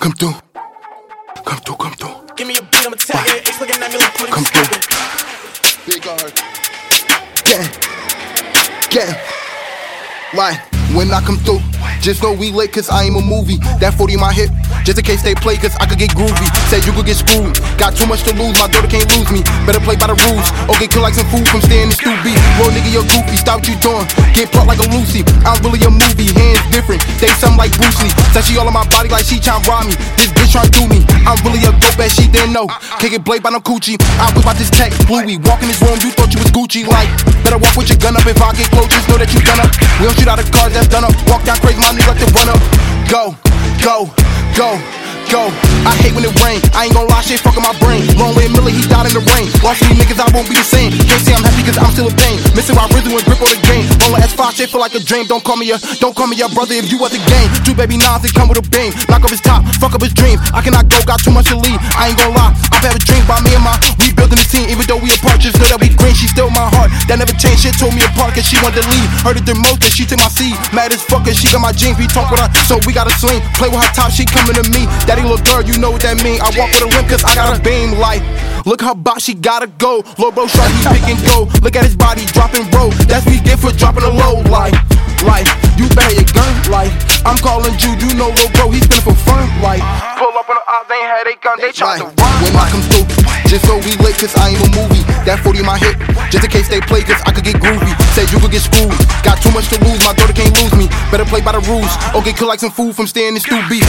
Come through. Come through, come through. Give me a beat, I'ma tell you. It's looking at me like Come through. Big guard. Gang. Gang. Why? When I come through, just know we late cause I ain't a movie. That 40 in my hip, just in case they play cause I could get groovy. Said you could get screwed. Got too much to lose, my daughter can't lose me. Better play by the rules or get killed like some food from staying in the. Whoa nigga, you're goofy, stop what you doing. Get plucked like a Lucy. I'm really a movie, hands different. They something like Bruce Lee. Said she all on my body like she tryna rob me. This bitch tryna do me. I'm really a go bad, she didn't know. Can't get blade by no coochie. I whip out this tech, bluey. Walk in this room, you thought you was Gucci. Like, better walk with your gun up if I get close, just know that that's done up. Walk down crazy, my nigga like to run up. Go, go, go. Go. I hate when it rain. I ain't gon' lie, shit fucking my brain. Long way Miller, he died in the rain. Lost these niggas, I won't be the same. Can't say I'm happy cause I'm still a pain. Missing my rhythm and grip on the game. Rolling S5, shit feel like a dream. Don't call me a, don't call me your brother if you was the game. Two baby nines, they come with a beam. Knock off his top, fuck up his dreams. I cannot go, got too much to leave. I ain't gon' lie, I've had a dream by me and my. We building this team, even though we apart, just know that we green. She still my heart. That never changed, shit tore me apart cause she wanted to leave. Heard it the most that she took my seat. Mad as fuck she got my jeans. We talk with her, so we gotta swing. Play with her top, she coming to me. Little girl, you know what that mean. I walk with a limp cause I got a beam like. Look how box, she gotta go. Low bro shot, he pick and go. Look at his body, dropping roll. That's what he get for dropping a low like. Like, you better your gun like. I'm calling you, you know low bro, he's spinning for fun like. Pull up on the odds, they ain't had they gun, they try to run. When I come through, just so we late cause I ain't a movie. That 40 in my hip, just in case they play cause I could get groovy. Said you could get screwed. Got too much to lose, my daughter can't lose me. Better play by the rules or get killed like some food from staying in stew beef.